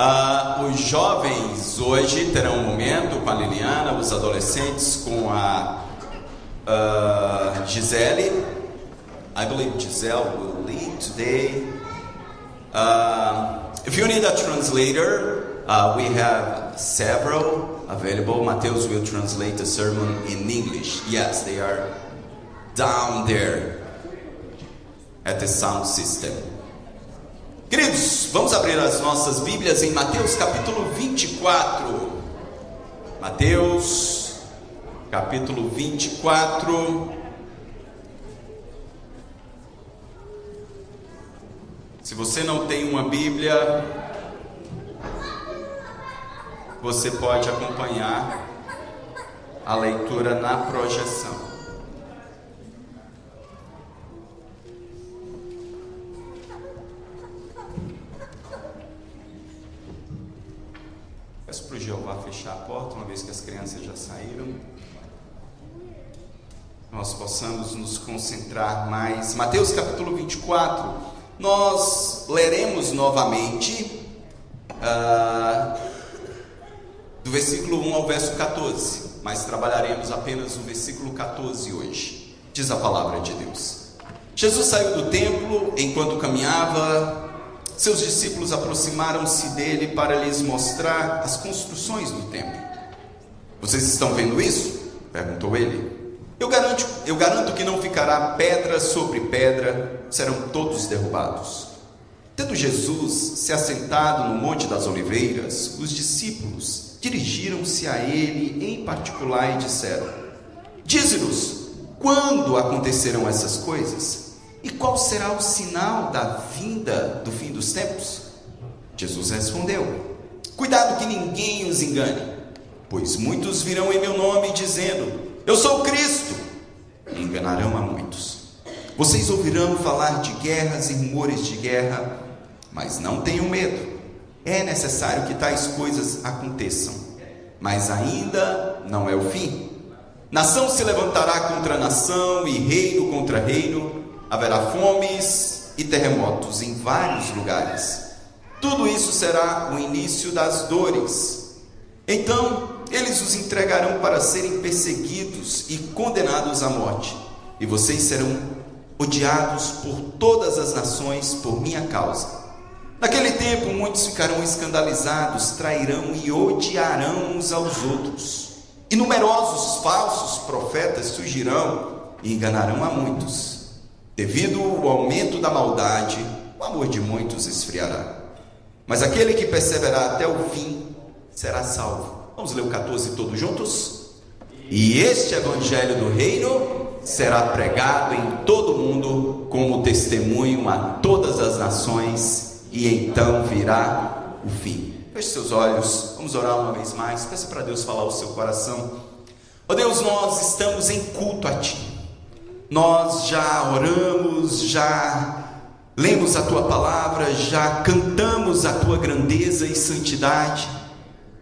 Ah, os jovens hoje terão um momento com a Liliana, os adolescentes com a ah, Gisele. I believe Giselle will lead today. Uh, if you need a translator, uh, we have several available. Mateus will translate the sermon in English. Yes, they are down there at the sound system. Queridos, vamos abrir as nossas Bíblias em Mateus capítulo 24. Mateus capítulo 24. Se você não tem uma Bíblia, você pode acompanhar a leitura na projeção. Peço para o Jeová fechar a porta, uma vez que as crianças já saíram. Nós possamos nos concentrar mais. Mateus capítulo 24 nós leremos novamente uh, do versículo 1 ao verso 14, mas trabalharemos apenas o versículo 14 hoje. Diz a palavra de Deus. Jesus saiu do templo enquanto caminhava, seus discípulos aproximaram-se dele para lhes mostrar as construções do templo. Vocês estão vendo isso? perguntou ele. Eu garanto, eu garanto que não ficará pedra sobre pedra, serão todos derrubados. Tendo Jesus se assentado no Monte das Oliveiras, os discípulos dirigiram-se a ele em particular e disseram: Dize-nos, quando acontecerão essas coisas? E qual será o sinal da vinda do fim dos tempos? Jesus respondeu: Cuidado que ninguém os engane, pois muitos virão em meu nome dizendo: eu sou Cristo. E enganarão a muitos. Vocês ouvirão falar de guerras e rumores de guerra, mas não tenham medo. É necessário que tais coisas aconteçam, mas ainda não é o fim. Nação se levantará contra nação e reino contra reino, haverá fomes e terremotos em vários lugares. Tudo isso será o início das dores. Então, eles os entregarão para serem perseguidos e condenados à morte, e vocês serão odiados por todas as nações por minha causa. Naquele tempo, muitos ficarão escandalizados, trairão e odiarão uns aos outros. E numerosos falsos profetas surgirão e enganarão a muitos. Devido ao aumento da maldade, o amor de muitos esfriará. Mas aquele que perseverar até o fim será salvo. Vamos ler o 14 todos juntos? E este evangelho do reino será pregado em todo o mundo como testemunho a todas as nações, e então virá o fim. Feche seus olhos, vamos orar uma vez mais. Peça para Deus falar o seu coração. Ó oh Deus, nós estamos em culto a Ti. Nós já oramos, já lemos a Tua palavra, já cantamos a Tua grandeza e santidade.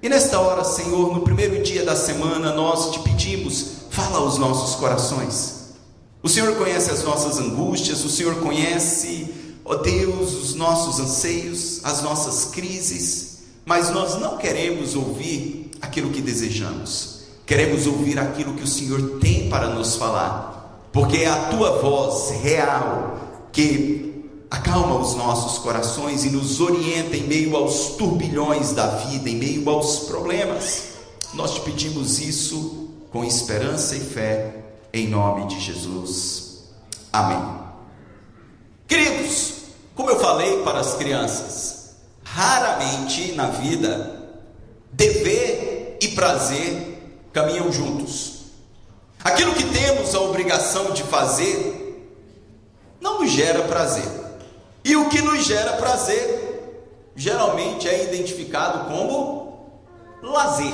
E nesta hora, Senhor, no primeiro dia da semana, nós te pedimos, fala aos nossos corações. O Senhor conhece as nossas angústias, o Senhor conhece, ó Deus, os nossos anseios, as nossas crises, mas nós não queremos ouvir aquilo que desejamos, queremos ouvir aquilo que o Senhor tem para nos falar, porque é a tua voz real que acalma os nossos corações e nos orienta em meio aos turbilhões da vida, em meio aos problemas. Nós te pedimos isso com esperança e fé, em nome de Jesus. Amém. Queridos, como eu falei para as crianças, raramente na vida dever e prazer caminham juntos. Aquilo que temos a obrigação de fazer não nos gera prazer. E o que nos gera prazer, geralmente é identificado como lazer.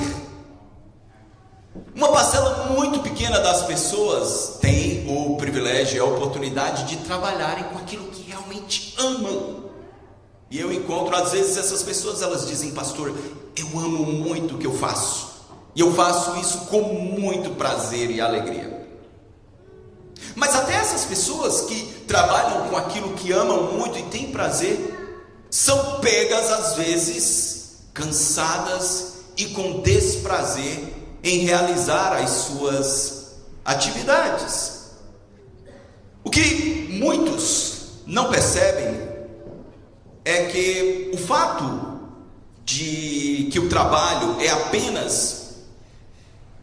Uma parcela muito pequena das pessoas tem o privilégio e a oportunidade de trabalharem com aquilo que realmente amam. E eu encontro às vezes essas pessoas, elas dizem, pastor, eu amo muito o que eu faço. E eu faço isso com muito prazer e alegria. Mas até essas pessoas que trabalham com aquilo que amam muito e têm prazer, são pegas às vezes cansadas e com desprazer em realizar as suas atividades. O que muitos não percebem é que o fato de que o trabalho é apenas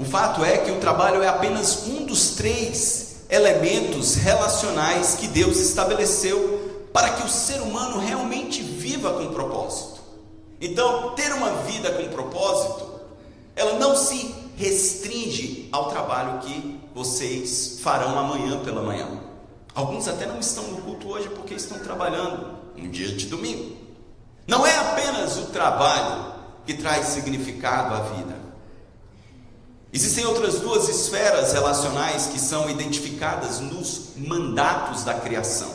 o fato é que o trabalho é apenas um dos três elementos relacionais que Deus estabeleceu para que o ser humano realmente viva com propósito. Então, ter uma vida com propósito, ela não se restringe ao trabalho que vocês farão amanhã pela manhã. Alguns até não estão no culto hoje porque estão trabalhando um dia de domingo. Não é apenas o trabalho que traz significado à vida. Existem outras duas esferas relacionais que são identificadas nos mandatos da criação: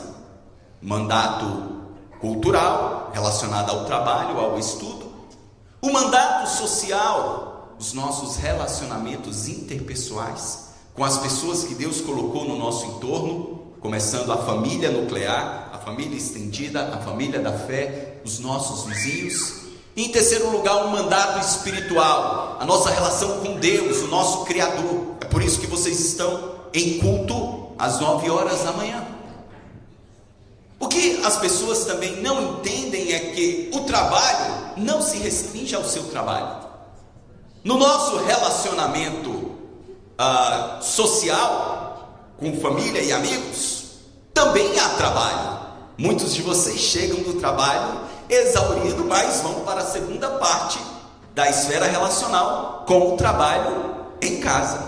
mandato cultural, relacionado ao trabalho, ao estudo, o mandato social, os nossos relacionamentos interpessoais com as pessoas que Deus colocou no nosso entorno, começando a família nuclear, a família estendida, a família da fé, os nossos vizinhos em terceiro lugar, um mandato espiritual, a nossa relação com Deus, o nosso Criador. É por isso que vocês estão em culto às nove horas da manhã. O que as pessoas também não entendem é que o trabalho não se restringe ao seu trabalho. No nosso relacionamento ah, social, com família e amigos, também há trabalho. Muitos de vocês chegam do trabalho exaurido, mas vão para a segunda parte da esfera relacional com o trabalho em casa.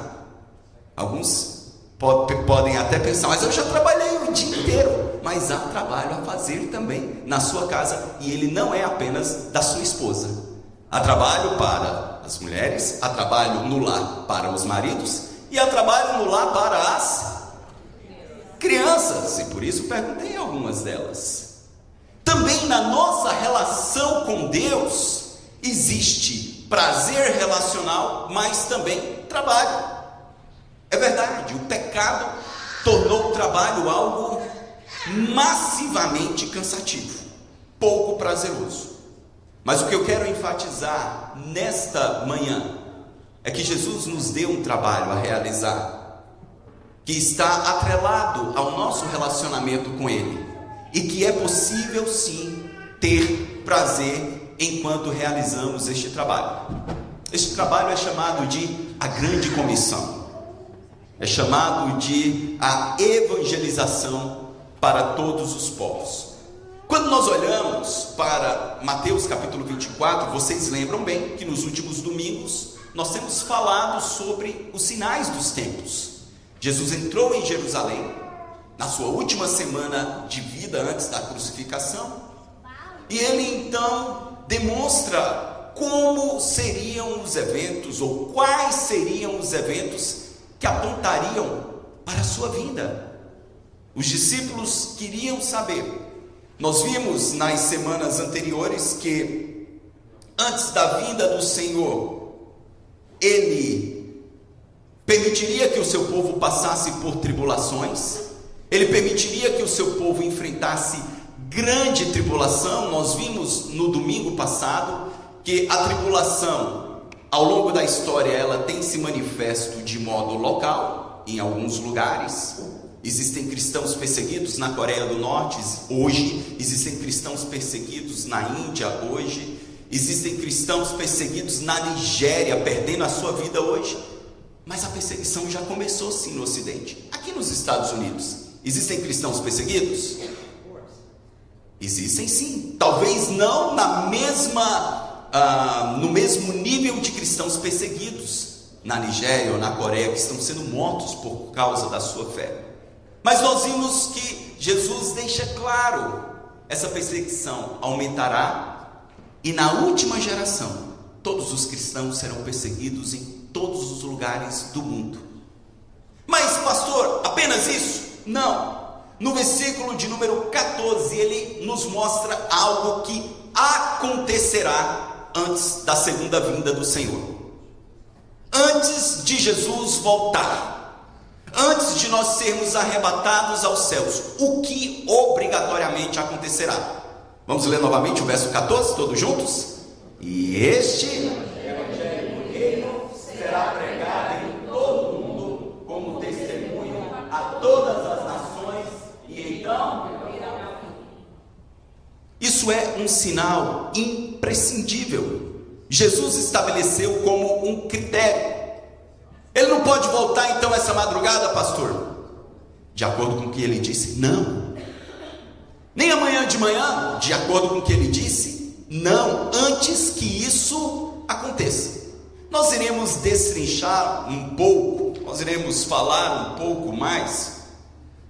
Alguns podem até pensar, mas eu já trabalhei o dia inteiro. Mas há trabalho a fazer também na sua casa e ele não é apenas da sua esposa. Há trabalho para as mulheres, há trabalho no lar para os maridos e há trabalho no lar para as crianças. E por isso perguntei algumas delas. Também na nossa relação com Deus existe prazer relacional, mas também trabalho. É verdade, o pecado tornou o trabalho algo massivamente cansativo, pouco prazeroso. Mas o que eu quero enfatizar nesta manhã é que Jesus nos deu um trabalho a realizar, que está atrelado ao nosso relacionamento com Ele e que é possível sim ter prazer enquanto realizamos este trabalho. Este trabalho é chamado de a grande comissão. É chamado de a evangelização para todos os povos. Quando nós olhamos para Mateus capítulo 24, vocês lembram bem que nos últimos domingos nós temos falado sobre os sinais dos tempos. Jesus entrou em Jerusalém, na sua última semana de vida antes da crucificação. E ele então demonstra como seriam os eventos ou quais seriam os eventos que apontariam para a sua vinda. Os discípulos queriam saber. Nós vimos nas semanas anteriores que antes da vinda do Senhor, ele permitiria que o seu povo passasse por tribulações, ele permitiria que o seu povo enfrentasse grande tribulação. Nós vimos no domingo passado que a tribulação, ao longo da história, ela tem se manifesto de modo local, em alguns lugares. Existem cristãos perseguidos na Coreia do Norte hoje, existem cristãos perseguidos na Índia hoje, existem cristãos perseguidos na Nigéria, perdendo a sua vida hoje. Mas a perseguição já começou sim no Ocidente, aqui nos Estados Unidos. Existem cristãos perseguidos? Existem sim. Talvez não na mesma, ah, no mesmo nível de cristãos perseguidos na Nigéria ou na Coreia que estão sendo mortos por causa da sua fé. Mas nós vimos que Jesus deixa claro: essa perseguição aumentará e na última geração todos os cristãos serão perseguidos em todos os lugares do mundo. Mas, pastor, apenas isso? Não. No versículo de número 14, ele nos mostra algo que acontecerá antes da segunda vinda do Senhor. Antes de Jesus voltar, antes de nós sermos arrebatados aos céus, o que obrigatoriamente acontecerá? Vamos ler novamente o verso 14, todos juntos? E este isso é um sinal imprescindível. Jesus estabeleceu como um critério. Ele não pode voltar então essa madrugada, pastor? De acordo com o que ele disse? Não. Nem amanhã de manhã, de acordo com o que ele disse? Não, antes que isso aconteça. Nós iremos destrinchar um pouco, nós iremos falar um pouco mais,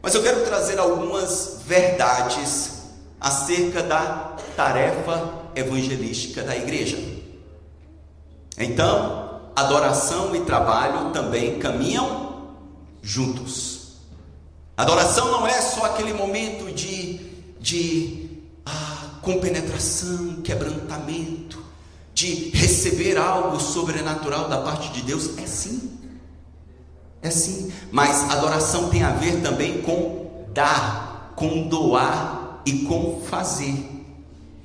mas eu quero trazer algumas verdades acerca da tarefa evangelística da igreja. Então, adoração e trabalho também caminham juntos. Adoração não é só aquele momento de, de ah, compenetração, quebrantamento, de receber algo sobrenatural da parte de Deus. É sim, é sim, mas adoração tem a ver também com dar, com doar e com fazer.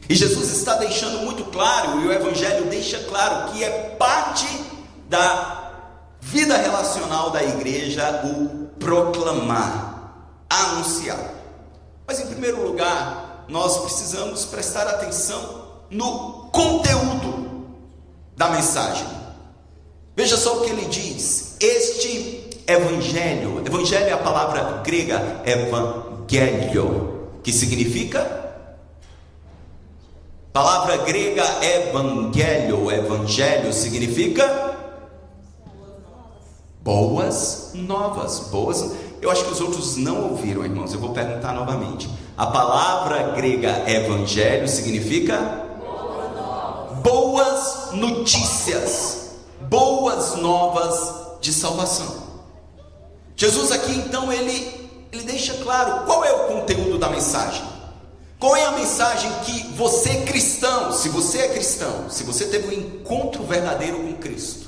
E Jesus está deixando muito claro, e o Evangelho deixa claro, que é parte da vida relacional da igreja o proclamar anunciar. Mas em primeiro lugar, nós precisamos prestar atenção no conteúdo da mensagem. Veja só o que ele diz: Este evangelho, evangelho é a palavra grega evangelho, que significa palavra grega evangelho, evangelho significa boas novas, boas eu acho que os outros não ouviram, irmãos. Eu vou perguntar novamente. A palavra grega evangelho significa boas notícias, boas novas de salvação. Jesus aqui então ele ele deixa claro qual é o conteúdo mensagem. Qual é a mensagem que você cristão, se você é cristão, se você teve um encontro verdadeiro com Cristo,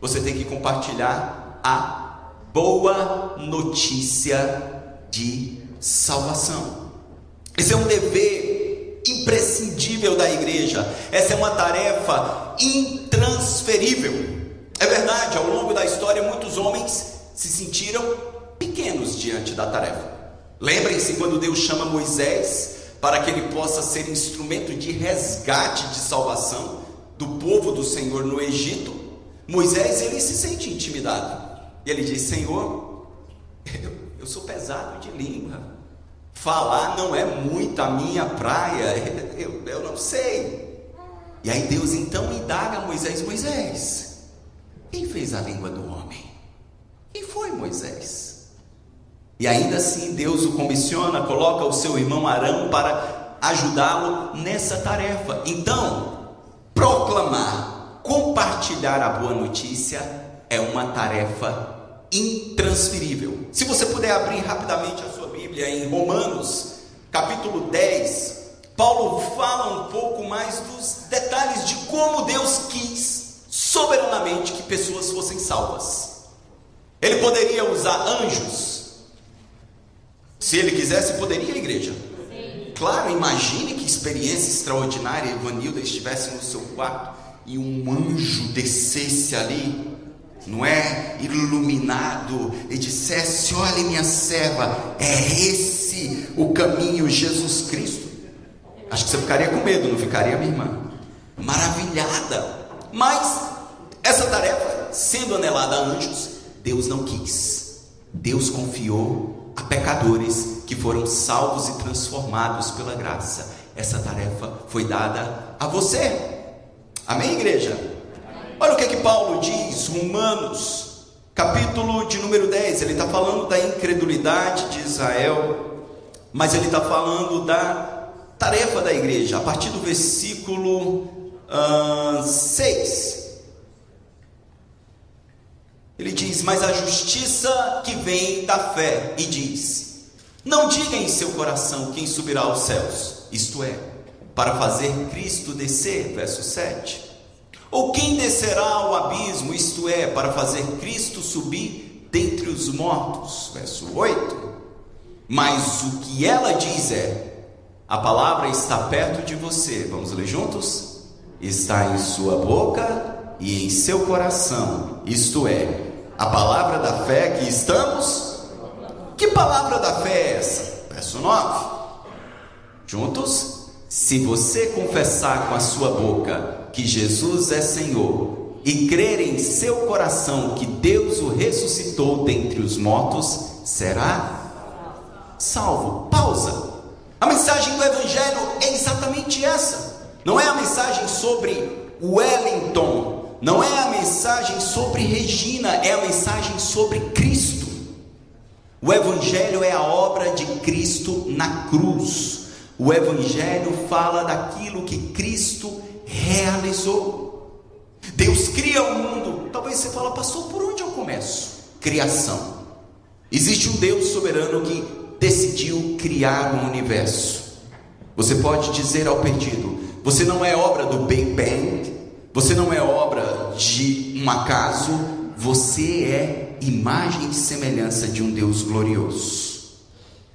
você tem que compartilhar a boa notícia de salvação. Esse é um dever imprescindível da igreja. Essa é uma tarefa intransferível. É verdade, ao longo da história, muitos homens se sentiram pequenos diante da tarefa. Lembrem-se quando Deus chama Moisés para que ele possa ser instrumento de resgate de salvação do povo do Senhor no Egito. Moisés ele se sente intimidado. E ele diz: Senhor, eu, eu sou pesado de língua, falar não é muito a minha praia, eu, eu não sei. E aí Deus então indaga a Moisés: Moisés, quem fez a língua do homem? Quem foi Moisés? E ainda assim Deus o comissiona, coloca o seu irmão Arão para ajudá-lo nessa tarefa. Então, proclamar, compartilhar a boa notícia é uma tarefa intransferível. Se você puder abrir rapidamente a sua Bíblia em Romanos, capítulo 10, Paulo fala um pouco mais dos detalhes de como Deus quis soberanamente que pessoas fossem salvas. Ele poderia usar anjos. Se ele quisesse, poderia a igreja. Claro, imagine que experiência extraordinária Evanilda estivesse no seu quarto e um anjo descesse ali não é? Iluminado e dissesse: Olha, minha serva, é esse o caminho, Jesus Cristo. Acho que você ficaria com medo, não ficaria, minha irmã? Maravilhada. Mas essa tarefa, sendo anelada a anjos, Deus não quis. Deus confiou a pecadores que foram salvos e transformados pela graça. Essa tarefa foi dada a você. Amém, igreja? Olha o que, que Paulo diz, Romanos, capítulo de número 10. Ele está falando da incredulidade de Israel, mas ele está falando da tarefa da igreja, a partir do versículo uh, 6. Ele diz: Mas a justiça que vem da fé, e diz: Não diga em seu coração quem subirá aos céus, isto é, para fazer Cristo descer, verso 7 ou quem descerá ao abismo, isto é, para fazer Cristo subir dentre os mortos? Verso 8. Mas o que ela diz é: a palavra está perto de você. Vamos ler juntos? está em sua boca e em seu coração, isto é, a palavra da fé que estamos. Que palavra da fé é essa? Verso 9. Juntos? Se você confessar com a sua boca que Jesus é Senhor e crer em seu coração que Deus o ressuscitou dentre os mortos, será salvo. Pausa. A mensagem do Evangelho é exatamente essa. Não é a mensagem sobre Wellington, não é a mensagem sobre Regina, é a mensagem sobre Cristo. O Evangelho é a obra de Cristo na cruz. O Evangelho fala daquilo que Cristo realizou. Deus cria o mundo. Talvez você fale, pastor, por onde eu começo? Criação. Existe um Deus soberano que decidiu criar o um universo. Você pode dizer ao perdido: você não é obra do Big Bang, você não é obra de um acaso, você é imagem e semelhança de um Deus glorioso.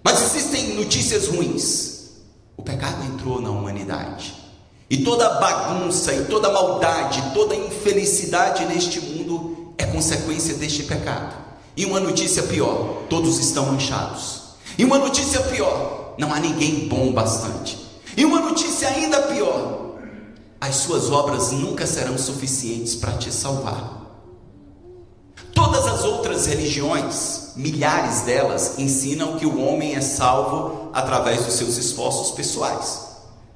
Mas existem notícias ruins. O pecado entrou na humanidade. E toda bagunça, e toda maldade, toda infelicidade neste mundo é consequência deste pecado. E uma notícia pior: todos estão manchados. E uma notícia pior: não há ninguém bom bastante. E uma notícia ainda pior: as suas obras nunca serão suficientes para te salvar. Todas as outras religiões, milhares delas, ensinam que o homem é salvo através dos seus esforços pessoais.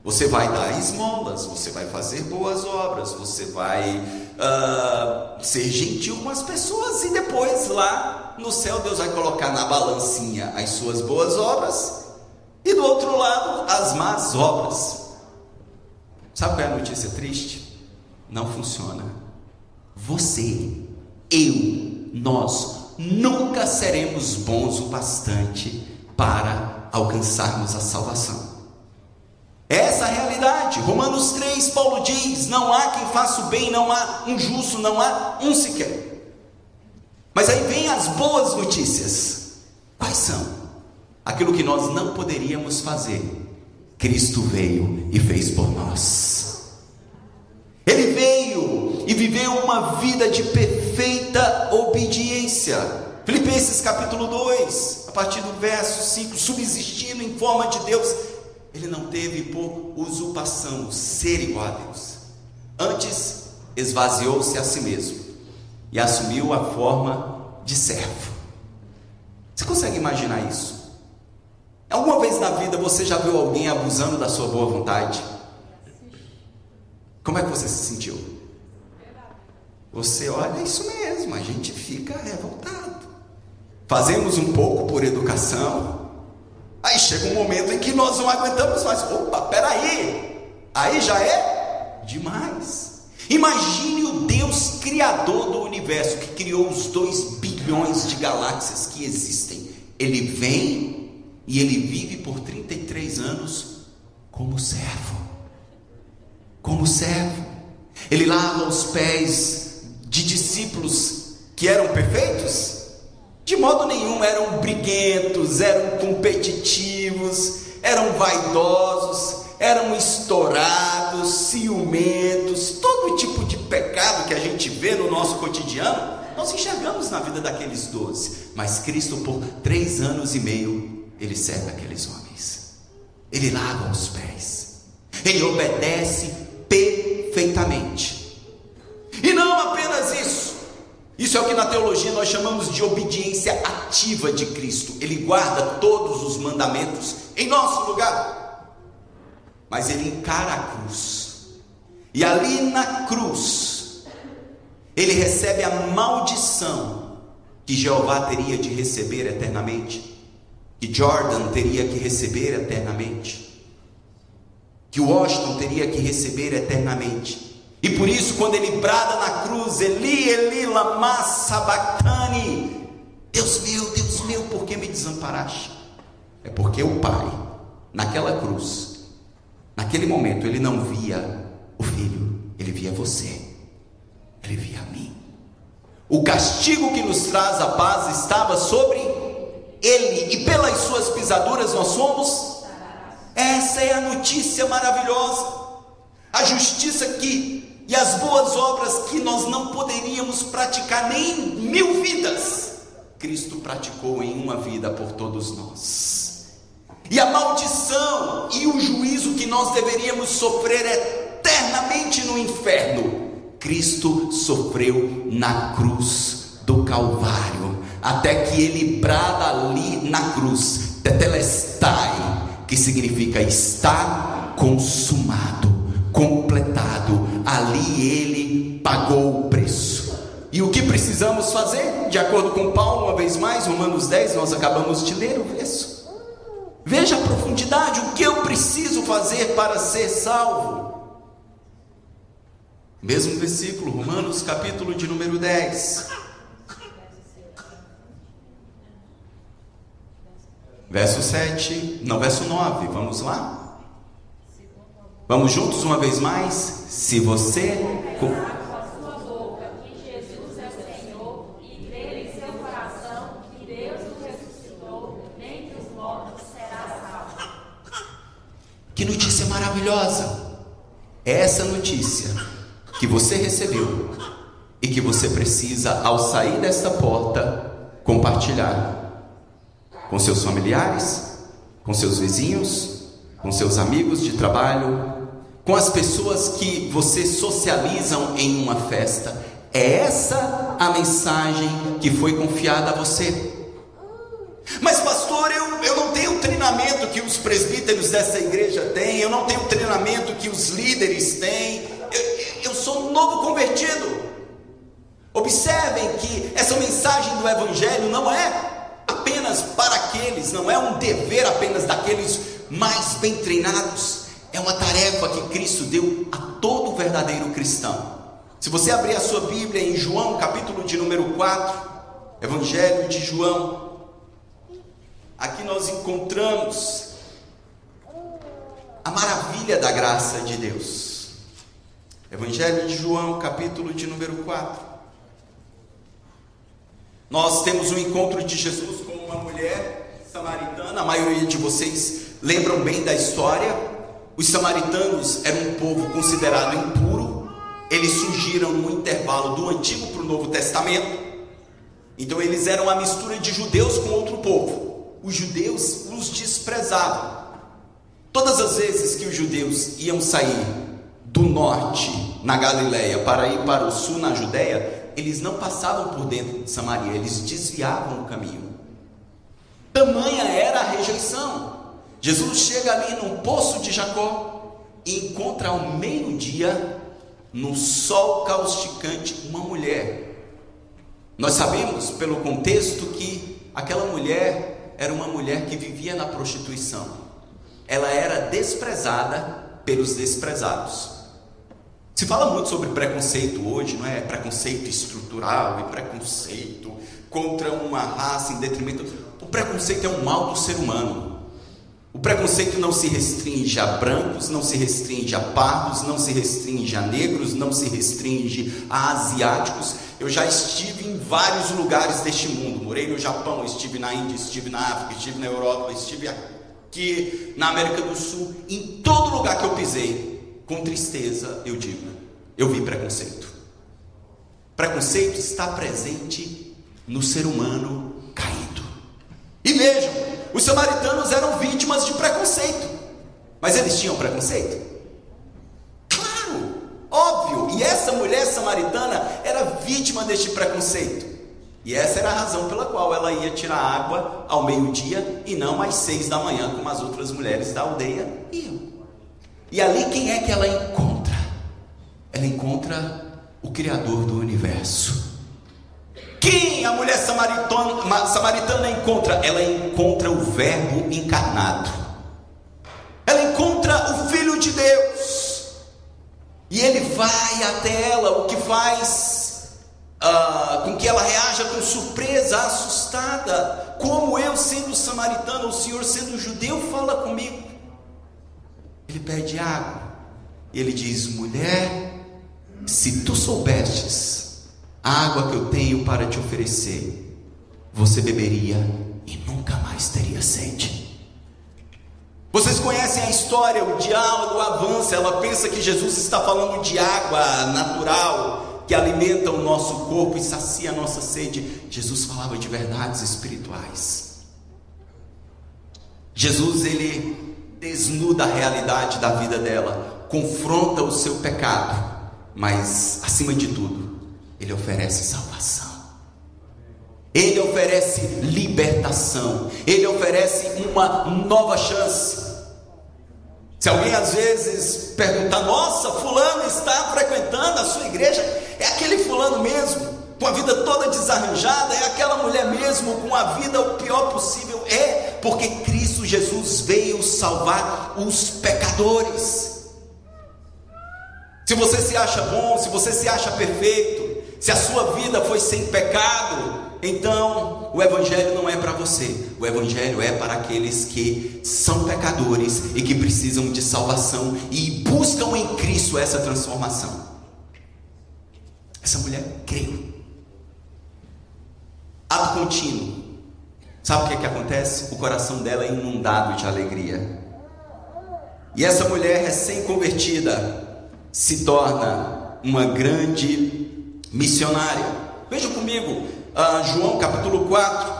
Você vai dar esmolas, você vai fazer boas obras, você vai uh, ser gentil com as pessoas e depois lá no céu Deus vai colocar na balancinha as suas boas obras e do outro lado as más obras. Sabe qual é a notícia triste? Não funciona. Você eu, nós, nunca seremos bons o bastante para alcançarmos a salvação. É essa a realidade. Romanos 3, Paulo diz: Não há quem faça o bem, não há um justo, não há um sequer. Mas aí vem as boas notícias. Quais são? Aquilo que nós não poderíamos fazer, Cristo veio e fez por nós. Ele veio e viveu uma vida de perfeita obediência. Filipenses capítulo 2, a partir do verso 5, subsistindo em forma de Deus, ele não teve por usurpação ser igual a Deus. Antes, esvaziou-se a si mesmo e assumiu a forma de servo. Você consegue imaginar isso? Alguma vez na vida você já viu alguém abusando da sua boa vontade? Como é que você se sentiu? Você olha, isso mesmo, a gente fica revoltado. Fazemos um pouco por educação, aí chega um momento em que nós não aguentamos mais. Opa, peraí, aí já é demais. Imagine o Deus criador do universo, que criou os dois bilhões de galáxias que existem. Ele vem e ele vive por 33 anos como servo como servo. Ele lava os pés de discípulos que eram perfeitos? De modo nenhum, eram briguentos, eram competitivos, eram vaidosos, eram estourados, ciumentos, todo tipo de pecado que a gente vê no nosso cotidiano, nós enxergamos na vida daqueles doze. Mas Cristo, por três anos e meio, ele serve aqueles homens, ele lava os pés, ele obedece perfeitamente. E não apenas isso. Isso é o que na teologia nós chamamos de obediência ativa de Cristo. Ele guarda todos os mandamentos em nosso lugar. Mas ele encara a cruz. E ali na cruz, ele recebe a maldição que Jeová teria de receber eternamente, que Jordan teria que receber eternamente que Washington teria que receber eternamente. E por isso, quando ele brada na cruz, Eli, Eli, lama sabachthani, Deus meu, Deus meu, por que me desamparaste? É porque o Pai, naquela cruz, naquele momento, ele não via o filho, ele via você, ele via a mim. O castigo que nos traz a paz estava sobre ele, e pelas suas pisaduras nós somos essa é a notícia maravilhosa. A justiça que e as boas obras que nós não poderíamos praticar nem em mil vidas, Cristo praticou em uma vida por todos nós. E a maldição e o juízo que nós deveríamos sofrer eternamente no inferno, Cristo sofreu na cruz do Calvário, até que ele brada ali na cruz, tetelestai, que significa está consumado, completado. Ali ele pagou o preço. E o que precisamos fazer? De acordo com Paulo, uma vez mais, Romanos 10, nós acabamos de ler o verso. Veja a profundidade, o que eu preciso fazer para ser salvo. Mesmo versículo, Romanos capítulo de número 10. Verso 7, não, verso 9, vamos lá? Vamos juntos uma vez mais? Se você. Que notícia maravilhosa! É essa notícia que você recebeu e que você precisa, ao sair desta porta, compartilhar com seus familiares, com seus vizinhos, com seus amigos de trabalho, com as pessoas que você socializam em uma festa. É essa a mensagem que foi confiada a você. Mas, pastor, eu, eu não tenho o treinamento que os presbíteros dessa igreja têm, eu não tenho o treinamento que os líderes têm, eu, eu sou um novo convertido. Observem que essa mensagem do Evangelho não é apenas para aqueles, não é um dever apenas daqueles mais bem treinados, é uma tarefa que Cristo deu a todo verdadeiro cristão. Se você abrir a sua Bíblia em João, capítulo de número 4, Evangelho de João, aqui nós encontramos a maravilha da graça de Deus. Evangelho de João, capítulo de número 4. Nós temos um encontro de Jesus com uma mulher samaritana, a maioria de vocês lembram bem da história. Os samaritanos eram um povo considerado impuro, eles surgiram no intervalo do Antigo para o Novo Testamento, então eles eram a mistura de judeus com outro povo. Os judeus os desprezavam. Todas as vezes que os judeus iam sair do norte, na Galileia, para ir para o sul, na Judéia, eles não passavam por dentro de Samaria, eles desviavam o caminho. Tamanha era a rejeição. Jesus chega ali no poço de Jacó e encontra ao meio-dia, no sol causticante, uma mulher. Nós sabemos pelo contexto que aquela mulher era uma mulher que vivia na prostituição. Ela era desprezada pelos desprezados. Se fala muito sobre preconceito hoje, não é? Preconceito estrutural e preconceito contra uma raça em detrimento. O preconceito é um mal do ser humano. O preconceito não se restringe a brancos, não se restringe a pardos, não se restringe a negros, não se restringe a asiáticos. Eu já estive em vários lugares deste mundo. Morei no Japão, estive na Índia, estive na África, estive na Europa, estive aqui na América do Sul. Em todo lugar que eu pisei, com tristeza eu digo: eu vi preconceito. Preconceito está presente no ser humano caído. E vejam, os samaritanos eram vítimas de preconceito, mas eles tinham preconceito? Claro, óbvio. E essa mulher samaritana era vítima deste preconceito. E essa era a razão pela qual ela ia tirar água ao meio-dia e não às seis da manhã, como as outras mulheres da aldeia iam. E ali quem é que ela encontra? Ela encontra o Criador do universo. Quem a mulher samaritana, samaritana encontra? Ela encontra o Verbo encarnado. Ela encontra o Filho de Deus. E ele vai até ela, o que faz uh, com que ela reaja com surpresa, assustada. Como eu, sendo samaritano, o Senhor sendo judeu, fala comigo. Ele pede água. Ele diz: mulher, se tu soubestes a água que eu tenho para te oferecer, você beberia e nunca mais teria sede. Vocês conhecem a história, o diálogo avança, ela pensa que Jesus está falando de água natural que alimenta o nosso corpo e sacia a nossa sede. Jesus falava de verdades espirituais. Jesus ele desnuda a realidade da vida dela, confronta o seu pecado, mas acima de tudo, ele oferece salvação. Ele oferece libertação, ele oferece uma nova chance. Se alguém às vezes perguntar, nossa, fulano está frequentando a sua igreja, é aquele fulano mesmo, com a vida toda desarranjada, é aquela mulher mesmo com a vida o pior possível, é porque Cristo Jesus veio salvar os pecadores. Se você se acha bom, se você se acha perfeito, se a sua vida foi sem pecado, então, o Evangelho não é para você, o Evangelho é para aqueles que são pecadores e que precisam de salvação e buscam em Cristo essa transformação. Essa mulher creu. Ato contínuo. Sabe o que, é que acontece? O coração dela é inundado de alegria. E essa mulher recém-convertida se torna uma grande missionária. Veja comigo, ah, João capítulo 4.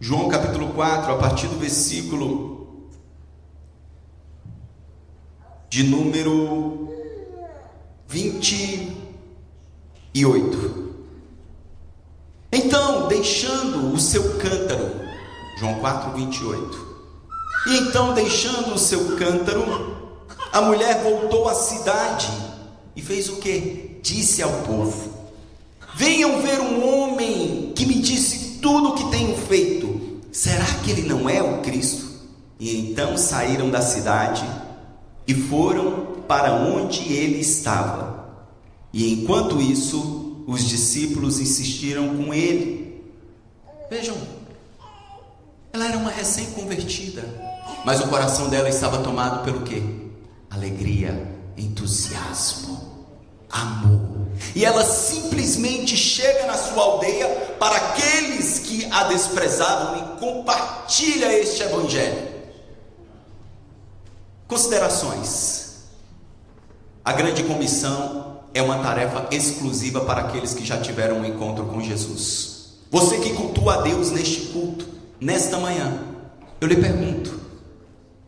João capítulo 4, a partir do versículo de número 28. Então, deixando o seu cântaro, João 4, 28. E então, deixando o seu cântaro, a mulher voltou à cidade e fez o que? disse ao povo: Venham ver um homem que me disse tudo o que tenho feito. Será que ele não é o Cristo? E então saíram da cidade e foram para onde ele estava. E enquanto isso, os discípulos insistiram com ele. Vejam, ela era uma recém-convertida, mas o coração dela estava tomado pelo quê? Alegria, entusiasmo amor. E ela simplesmente chega na sua aldeia para aqueles que a desprezavam e compartilha este evangelho. Considerações. A grande comissão é uma tarefa exclusiva para aqueles que já tiveram um encontro com Jesus. Você que cultua a Deus neste culto, nesta manhã, eu lhe pergunto: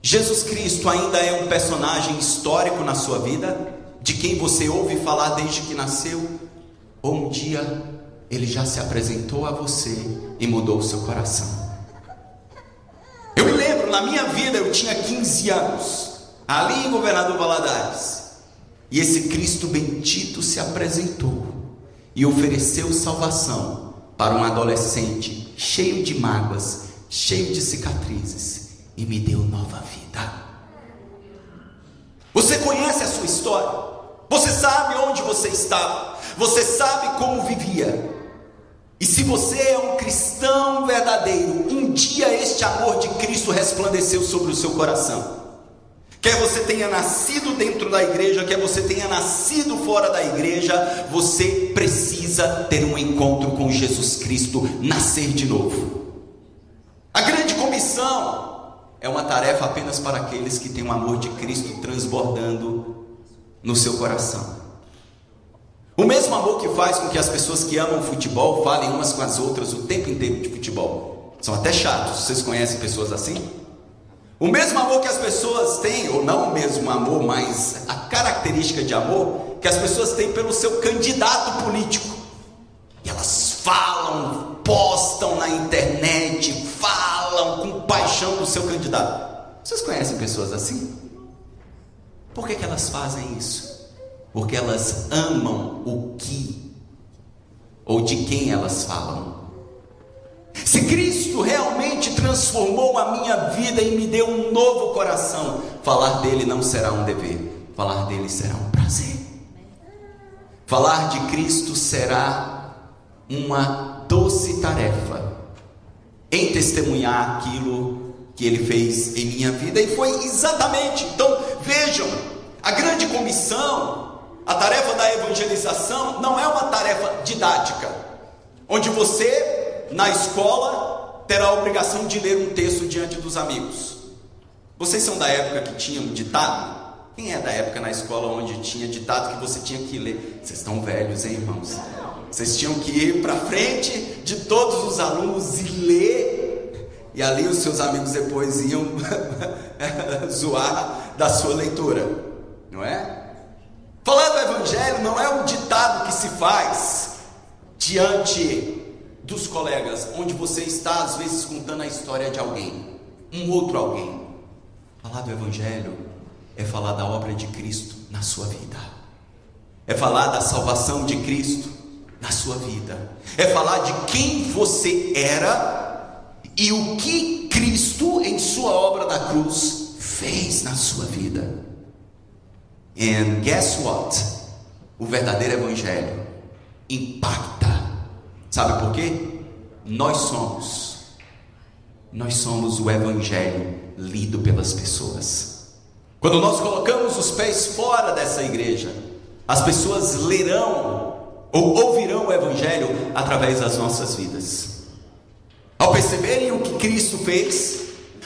Jesus Cristo ainda é um personagem histórico na sua vida? de quem você ouve falar desde que nasceu, ou um dia ele já se apresentou a você e mudou o seu coração. Eu me lembro, na minha vida eu tinha 15 anos, ali em Governador Valadares, e esse Cristo bendito se apresentou e ofereceu salvação para um adolescente cheio de mágoas, cheio de cicatrizes, e me deu nova vida. Você conhece a sua história? Você sabe onde você estava, você sabe como vivia. E se você é um cristão verdadeiro, um dia este amor de Cristo resplandeceu sobre o seu coração. Quer você tenha nascido dentro da igreja, quer você tenha nascido fora da igreja, você precisa ter um encontro com Jesus Cristo, nascer de novo. A grande comissão é uma tarefa apenas para aqueles que têm o amor de Cristo transbordando no seu coração. O mesmo amor que faz com que as pessoas que amam futebol falem umas com as outras o tempo inteiro de futebol. São até chatos. Vocês conhecem pessoas assim? O mesmo amor que as pessoas têm, ou não o mesmo amor, mas a característica de amor que as pessoas têm pelo seu candidato político. E elas falam, postam na internet, falam com paixão do seu candidato. Vocês conhecem pessoas assim? Por que, que elas fazem isso? Porque elas amam o que ou de quem elas falam. Se Cristo realmente transformou a minha vida e me deu um novo coração, falar dele não será um dever, falar dele será um prazer. Falar de Cristo será uma doce tarefa em testemunhar aquilo que ele fez em minha vida e foi exatamente. Então, vejam, a grande comissão, a tarefa da evangelização não é uma tarefa didática, onde você na escola terá a obrigação de ler um texto diante dos amigos. Vocês são da época que tinha um ditado? Quem é da época na escola onde tinha ditado que você tinha que ler? Vocês estão velhos, hein, irmãos? Vocês tinham que ir para frente de todos os alunos e ler. E ali os seus amigos depois iam zoar da sua leitura, não é? Falar do Evangelho não é um ditado que se faz diante dos colegas, onde você está às vezes contando a história de alguém, um outro alguém. Falar do Evangelho é falar da obra de Cristo na sua vida, é falar da salvação de Cristo na sua vida, é falar de quem você era e o que Cristo, em Sua obra da cruz, fez na sua vida. And guess what? O verdadeiro Evangelho impacta. Sabe por quê? Nós somos. Nós somos o Evangelho lido pelas pessoas. Quando nós colocamos os pés fora dessa igreja, as pessoas lerão ou ouvirão o Evangelho através das nossas vidas. Ao perceberem o que Cristo fez,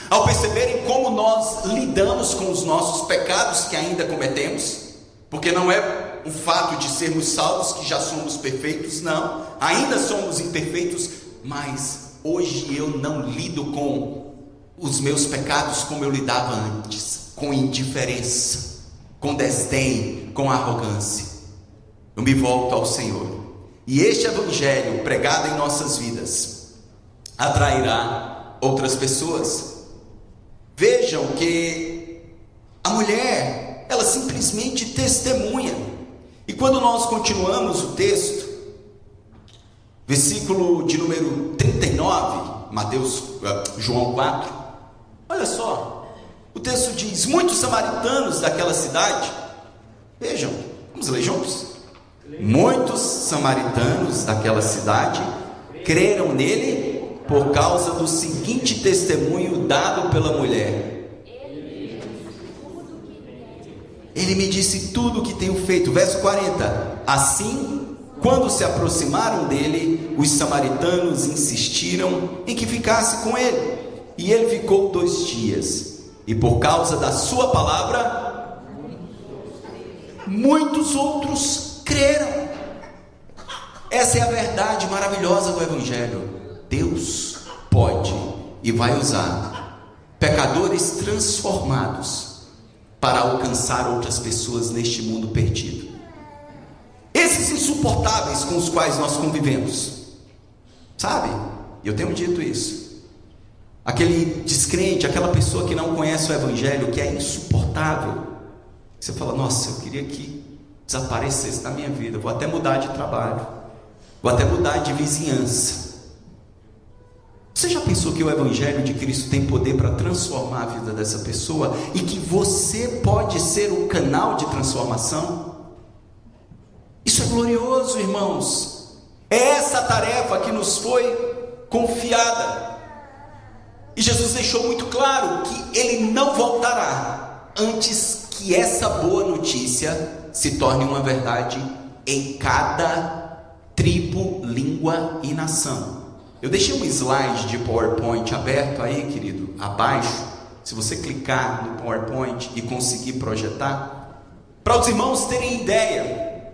ao perceberem como nós lidamos com os nossos pecados que ainda cometemos, porque não é o fato de sermos salvos que já somos perfeitos, não, ainda somos imperfeitos, mas hoje eu não lido com os meus pecados como eu lidava antes, com indiferença, com desdém, com arrogância. Eu me volto ao Senhor. E este evangelho pregado em nossas vidas atrairá outras pessoas Vejam que a mulher, ela simplesmente testemunha. E quando nós continuamos o texto, versículo de número 39, Mateus, ah, João 4, olha só, o texto diz: Muitos samaritanos daquela cidade, vejam, vamos ler juntos. Muitos samaritanos daquela cidade creram nele por causa do seguinte testemunho dado pela mulher. Ele me disse tudo o que tenho feito. Verso 40. Assim, quando se aproximaram dele, os samaritanos insistiram em que ficasse com ele. E ele ficou dois dias. E por causa da sua palavra, muitos outros creram. Essa é a verdade maravilhosa do Evangelho. Deus pode e vai usar pecadores transformados para alcançar outras pessoas neste mundo perdido. Esses insuportáveis com os quais nós convivemos, sabe? Eu tenho dito isso. Aquele descrente, aquela pessoa que não conhece o Evangelho, que é insuportável. Você fala, nossa, eu queria que desaparecesse da minha vida, vou até mudar de trabalho, vou até mudar de vizinhança. Você já pensou que o Evangelho de Cristo tem poder para transformar a vida dessa pessoa e que você pode ser o canal de transformação? Isso é glorioso, irmãos. É essa tarefa que nos foi confiada. E Jesus deixou muito claro que ele não voltará antes que essa boa notícia se torne uma verdade em cada tribo, língua e nação. Eu deixei um slide de PowerPoint aberto aí, querido, abaixo. Se você clicar no PowerPoint e conseguir projetar, para os irmãos terem ideia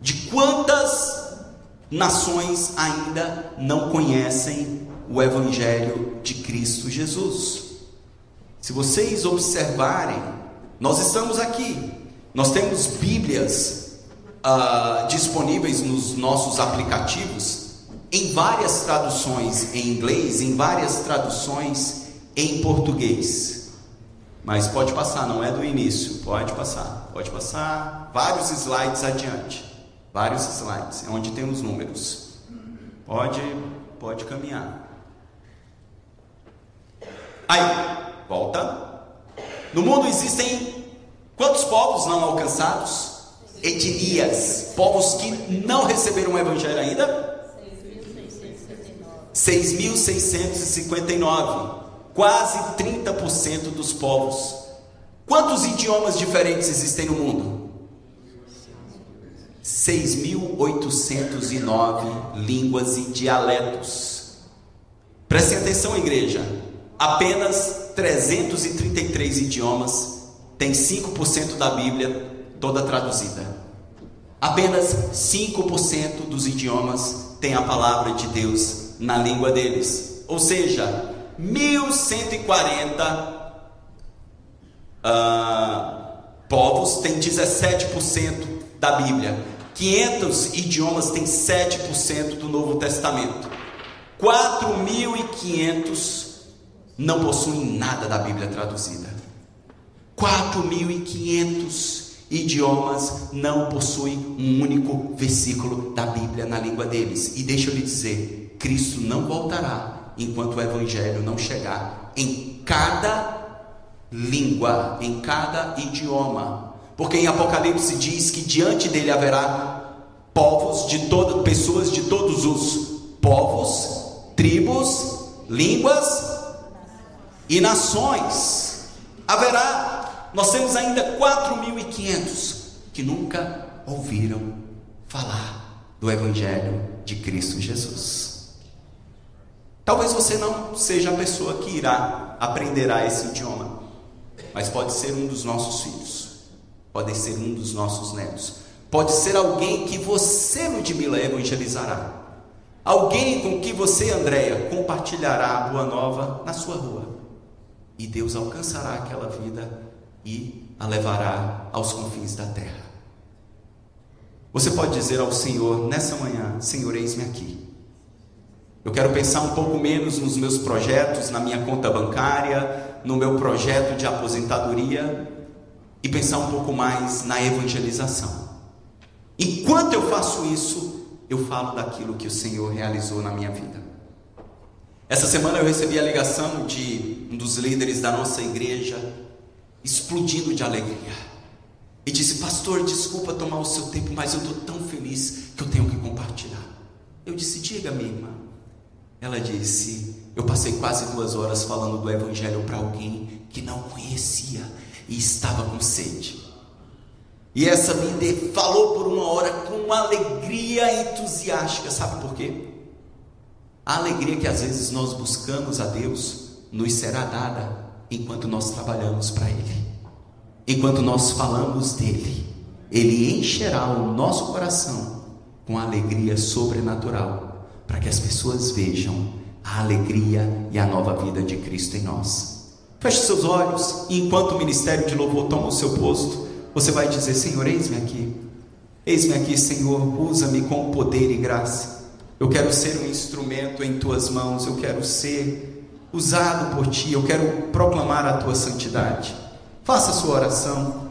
de quantas nações ainda não conhecem o Evangelho de Cristo Jesus. Se vocês observarem, nós estamos aqui, nós temos Bíblias uh, disponíveis nos nossos aplicativos em várias traduções em inglês, em várias traduções em português. Mas pode passar, não é do início, pode passar, pode passar vários slides adiante. Vários slides, é onde tem os números. Pode, pode caminhar. Aí, volta. No mundo existem quantos povos não alcançados? Etnias, povos que não receberam o evangelho ainda? 6.659, quase 30% dos povos. Quantos idiomas diferentes existem no mundo? 6.809 línguas e dialetos. Prestem atenção, igreja. Apenas 333 idiomas têm 5% da Bíblia toda traduzida. Apenas 5% dos idiomas têm a palavra de Deus na língua deles. Ou seja, 1140 uh, povos têm 17% da Bíblia. 500 idiomas têm 7% do Novo Testamento. 4.500 não possuem nada da Bíblia traduzida. 4.500 idiomas não possuem um único versículo da Bíblia na língua deles. E deixa eu lhe dizer: Cristo não voltará enquanto o Evangelho não chegar em cada língua, em cada idioma. Porque em Apocalipse diz que diante dele haverá povos de todas, pessoas de todos os povos, tribos, línguas e nações. Haverá, nós temos ainda 4.500 que nunca ouviram falar do Evangelho de Cristo Jesus. Talvez você não seja a pessoa que irá aprenderá esse idioma, mas pode ser um dos nossos filhos, pode ser um dos nossos netos, pode ser alguém que você, Ludmila, evangelizará, alguém com que você, Andréia, compartilhará a boa nova na sua rua, e Deus alcançará aquela vida e a levará aos confins da terra. Você pode dizer ao Senhor nessa manhã: Senhor, eis-me aqui. Eu quero pensar um pouco menos nos meus projetos, na minha conta bancária, no meu projeto de aposentadoria e pensar um pouco mais na evangelização. Enquanto eu faço isso, eu falo daquilo que o Senhor realizou na minha vida. Essa semana eu recebi a ligação de um dos líderes da nossa igreja, explodindo de alegria. E disse: Pastor, desculpa tomar o seu tempo, mas eu estou tão feliz que eu tenho que compartilhar. Eu disse: Diga, minha irmã. Ela disse: Eu passei quase duas horas falando do Evangelho para alguém que não conhecia e estava com sede. E essa líder falou por uma hora com uma alegria entusiástica, sabe por quê? A alegria que às vezes nós buscamos a Deus nos será dada enquanto nós trabalhamos para Ele, enquanto nós falamos dele. Ele encherá o nosso coração com alegria sobrenatural para que as pessoas vejam a alegria e a nova vida de Cristo em nós. Feche seus olhos e enquanto o ministério de louvor toma o seu posto, você vai dizer: Senhor, eis-me aqui. Eis-me aqui, Senhor, usa-me com poder e graça. Eu quero ser um instrumento em tuas mãos, eu quero ser usado por ti, eu quero proclamar a tua santidade. Faça a sua oração.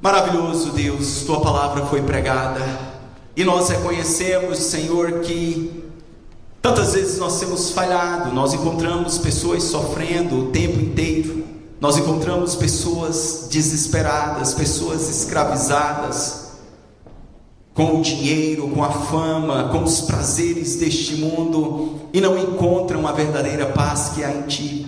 Maravilhoso Deus, tua palavra foi pregada e nós reconhecemos, Senhor, que tantas vezes nós temos falhado, nós encontramos pessoas sofrendo o tempo inteiro, nós encontramos pessoas desesperadas, pessoas escravizadas, com o dinheiro, com a fama, com os prazeres deste mundo e não encontram a verdadeira paz que há em Ti.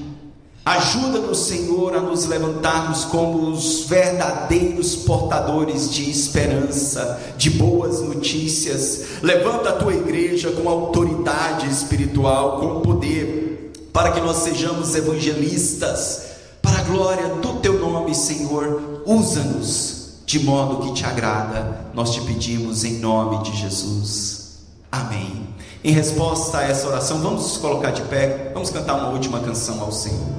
Ajuda-nos, Senhor, a nos levantarmos como os verdadeiros portadores de esperança, de boas notícias. Levanta a tua igreja com autoridade espiritual, com poder, para que nós sejamos evangelistas, para a glória do teu nome, Senhor. Usa-nos de modo que te agrada. Nós te pedimos em nome de Jesus. Amém. Em resposta a essa oração, vamos nos colocar de pé, vamos cantar uma última canção ao Senhor.